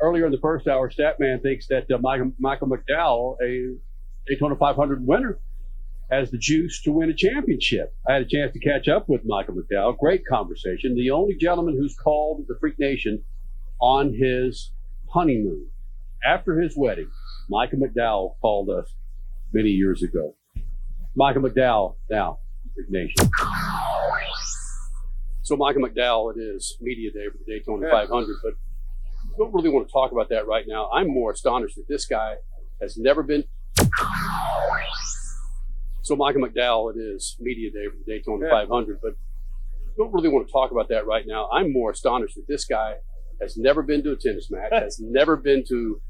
earlier in the first hour, Statman thinks that uh, Michael, Michael McDowell, a Daytona 500 winner, has the juice to win a championship. I had a chance to catch up with Michael McDowell. Great conversation. The only gentleman who's called the Freak Nation on his honeymoon. After his wedding, Michael McDowell called us many years ago. Michael McDowell, now, Freak Nation. So Michael McDowell, it is media day for the Daytona 500, but don't really want to talk about that right now. I'm more astonished that this guy has never been. So Michael McDowell, it is media day for the Daytona Yeah. 500, but don't really want to talk about that right now. I'm more astonished that this guy has never been to a tennis match, has never been to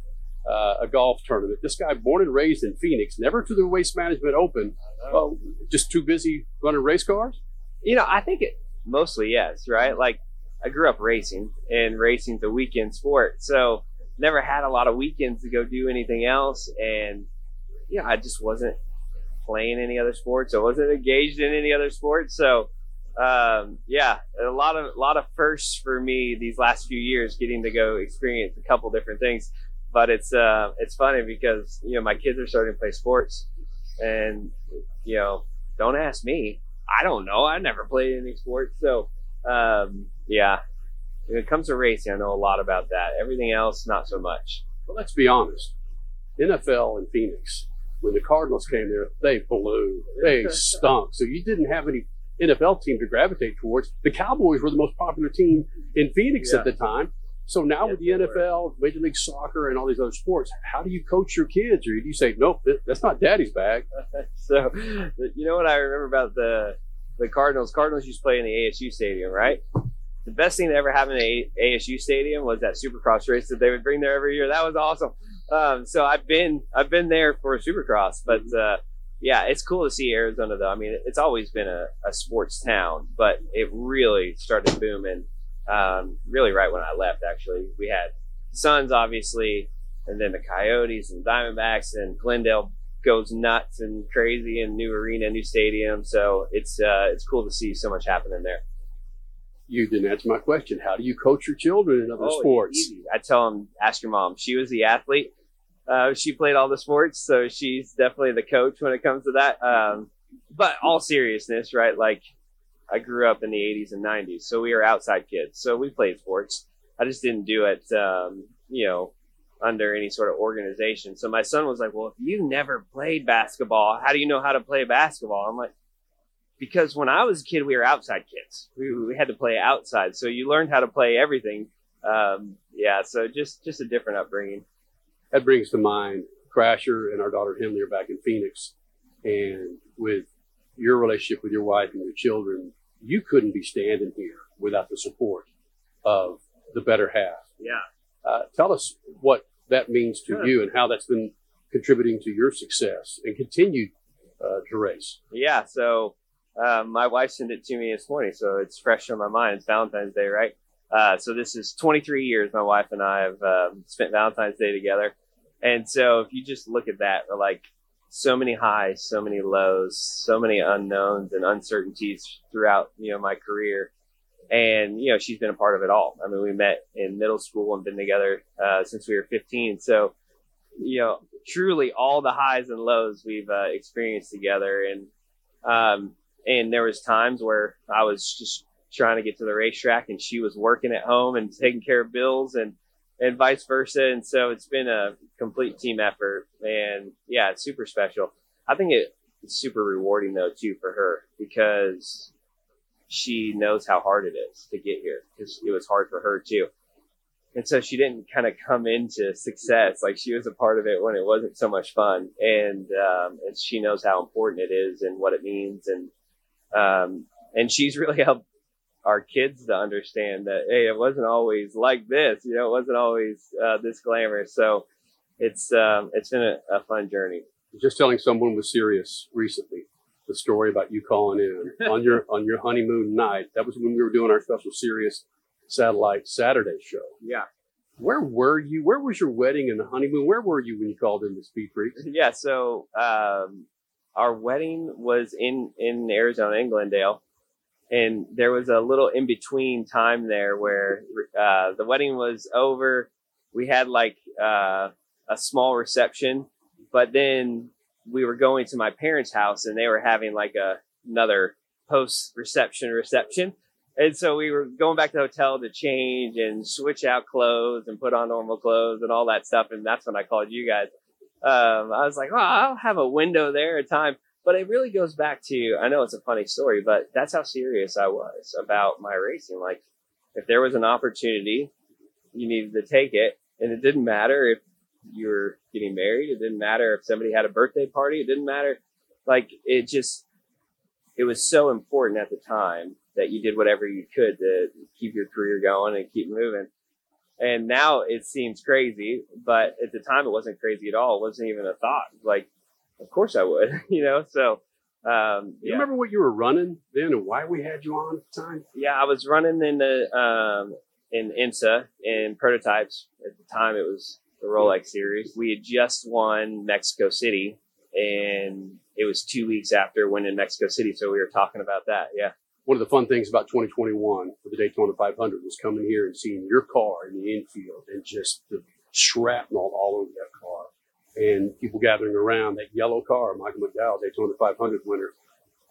uh, a golf tournament. This guy, born and raised in Phoenix, never to the Waste Management Open, well, just too busy running race cars. You know, I think it mostly yes, right? Like I grew up racing, and racing's a weekend sport, so never had a lot of weekends to go do anything else, and yeah, I just wasn't playing any other sports. I wasn't engaged in any other sports, so um, yeah, a lot of a lot of firsts for me these last few years, getting to go experience a couple different things. But it's uh, it's funny because you know my kids are starting to play sports, and you know, don't ask me. I don't know. I never played any sports, so um, yeah. When it comes to racing, I know a lot about that. Everything else, not so much. Well, let's be honest. NFL in Phoenix, when the Cardinals came there, they blew. They stunk. So you didn't have any NFL team to gravitate towards. The Cowboys were the most popular team in Phoenix at the time. So now Yes, with the they were. NFL, Major League Soccer, and all these other sports, how do you coach your kids? Or do you say, nope, that's not daddy's bag? so, you know what I remember about the the Cardinals? Cardinals used to play in the ASU stadium, right? The best thing that ever happened in the A- ASU stadium was that Supercross race that they would bring there every year. That was awesome. Um, so I've been I've been there for Supercross, but uh, yeah, it's cool to see Arizona though. I mean, it's always been a, a sports town, but it really started booming um, really right when I left. Actually, we had Suns obviously, and then the Coyotes and Diamondbacks and Glendale goes nuts and crazy and new arena, new stadium. So it's uh, it's cool to see so much happening there. You didn't answer my question. How do you coach your children in other Oh, sports? easy. I tell them, ask your mom. She was the athlete. Uh, she played all the sports, so she's definitely the coach when it comes to that. Um, but all seriousness, right? Like I grew up in the 80s and 90s, so we were outside kids. So we played sports. I just didn't do it, um, you know, under any sort of organization. So my son was like, "Well, if you never played basketball, how do you know how to play basketball?" I'm like, because when I was a kid, we were outside kids. We, we had to play outside, so you learned how to play everything. Um, yeah, so just just a different upbringing. that brings to mind Crasher and our daughter Henley are back in Phoenix. And with your relationship with your wife and your children, you couldn't be standing here without the support of the better half. Yeah. Uh, tell us what that means to Sure. you and how that's been contributing to your success and continued uh, to race. Yeah, so um, my wife sent it to me this morning, so it's fresh on my mind. It's Valentine's Day, right? Uh, so this is 23 years my wife and I have um, spent Valentine's Day together, and so if you just look at that, we're like so many highs, so many lows, so many unknowns and uncertainties throughout you know my career, and you know she's been a part of it all. I mean, we met in middle school and been together uh, since we were 15, so you know truly all the highs and lows we've uh, experienced together, and um, and there was times where I was just trying to get to the racetrack and she was working at home and taking care of bills and and vice versa. And so it's been a complete team effort. And yeah, it's super special. I think it, it's super rewarding though too for her because she knows how hard it is to get here because it was hard for her too. And so she didn't kind of come into success like she was a part of it when it wasn't so much fun. And um, and she knows how important it is and what it means. And um, and she's really helped our kids to understand that hey, it wasn't always like this. You know, it wasn't always uh, this glamorous. So it's um, it's been a, a fun journey. Just telling someone was serious recently the story about you calling in on your on your honeymoon night. That was when we were doing our special Sirius satellite Saturday show. Yeah. Where were you? Where was your wedding and the honeymoon? Where were you when you called in to Speed Freaks? Yeah. So um, our wedding was in in Arizona, in Glendale, and there was a little in between time there where uh, the wedding was over, we had like uh, a small reception, but then we were going to my parents' house and they were having like a another post reception reception. And so we were going back to the hotel to change and switch out clothes and put on normal clothes and all that stuff. And that's when I called you guys. Um, I was like, oh, I'll have a window there at time. But it really goes back to, I know it's a funny story, but that's how serious I was about my racing. Like, if there was an opportunity, you needed to take it. And it didn't matter if you were getting married. It didn't matter if somebody had a birthday party. It didn't matter. Like, it just, it was so important at the time that you did whatever you could to keep your career going and keep moving. And now it seems crazy, but at the time it wasn't crazy at all. It wasn't even a thought. Like, of course I would, you know? So, um, You yeah. remember what you were running then and why we had you on at the time? Yeah, I was running in the, um, in IMSA in prototypes. At the time it was the Rolex series. We had just won Mexico City and it was two weeks after winning Mexico City. So we were talking about that. Yeah. One of the fun things about 2021 for the Daytona 500 was coming here and seeing your car in the infield and just the shrapnel all over that car and people gathering around that yellow car, Michael McDowell, Daytona 500 winner.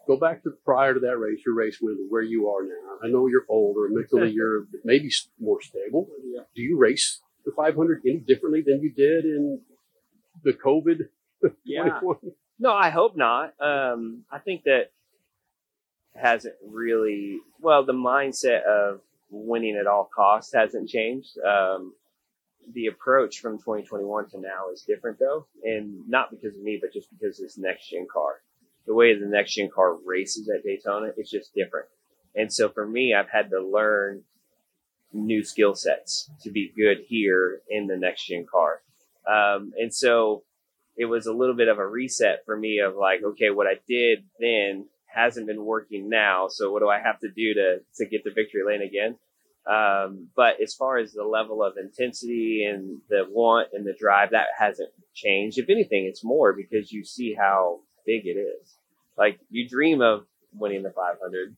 Go back to prior to that race, your race win to where you are now. I know you're older, mentally you're maybe more stable. Do you race the 500 any differently than you did in the COVID Yeah. 21? No, I hope not. Um, I think that hasn't really, well, the mindset of winning at all costs hasn't changed. Um, the approach from 2021 to now is different though. And not because of me, but just because this next gen car, the way the next gen car races at Daytona, it's just different. And so for me, I've had to learn new skill sets to be good here in the next gen car. Um, and so it was a little bit of a reset for me of like, okay, what I did then hasn't been working now. So what do I have to do to, to get to victory lane again? Um, but as far as the level of intensity and the want and the drive, that hasn't changed. If anything, it's more because you see how big it is. Like you dream of winning the 500,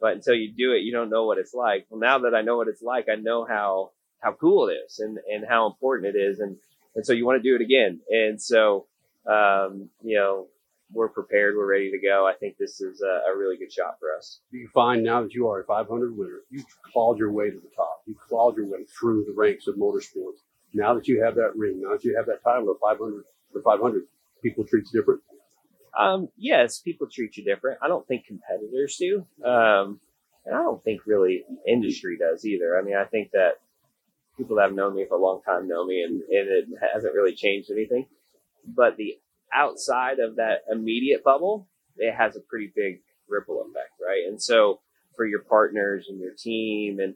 but until you do it, you don't know what it's like. Well, now that I know what it's like, I know how, how cool it is and, and how important it is. And, and so you want to do it again. And so, um, you know, we're prepared. We're ready to go. I think this is a, a really good shot for us. Do you find now that you are a 500 winner, you clawed your way to the top. You clawed your way through the ranks of motorsports. Now that you have that ring, now that you have that title of 500 for 500, people treat you different. Um, yes, people treat you different. I don't think competitors do. Um, and I don't think really industry does either. I mean, I think that people that have known me for a long time know me and, and it hasn't really changed anything. But the outside of that immediate bubble, it has a pretty big ripple effect, right? And so for your partners and your team and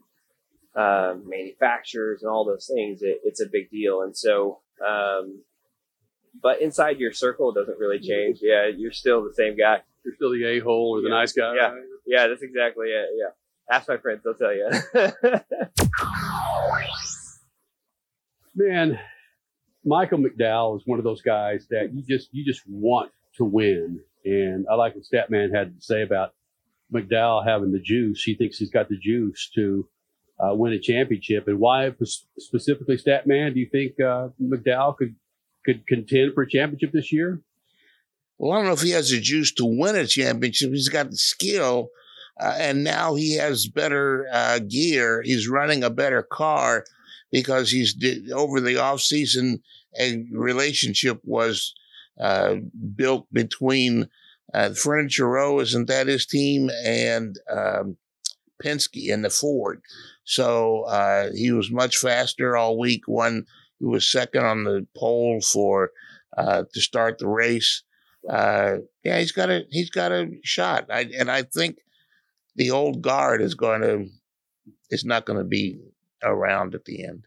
um, manufacturers and all those things, it, it's a big deal. And so, um, but inside your circle, it doesn't really change. Yeah, you're still the same guy. You're still the a hole or the Yeah. nice guy. Yeah. Yeah, that's exactly it. Yeah. Ask my friends, they'll tell you. Man, Michael McDowell is one of those guys that you just you just want to win. And I like what Statman had to say about McDowell having the juice. He thinks he's got the juice to uh, win a championship. And why specifically Statman? Do you think uh, McDowell could could contend for a championship this year? Well, I don't know if he has the juice to win a championship. He's got the skill, uh, and now he has better uh, gear. He's running a better car because he's over the off season. A relationship was uh, built between uh, Furniture Row, isn't that his team, and um, Penske and the Ford. So uh, he was much faster all week. One, he was second on the pole for uh, to start the race uh, yeah, he's got a he's got a shot. I, and I think the old guard is going to is not going to be around at the end.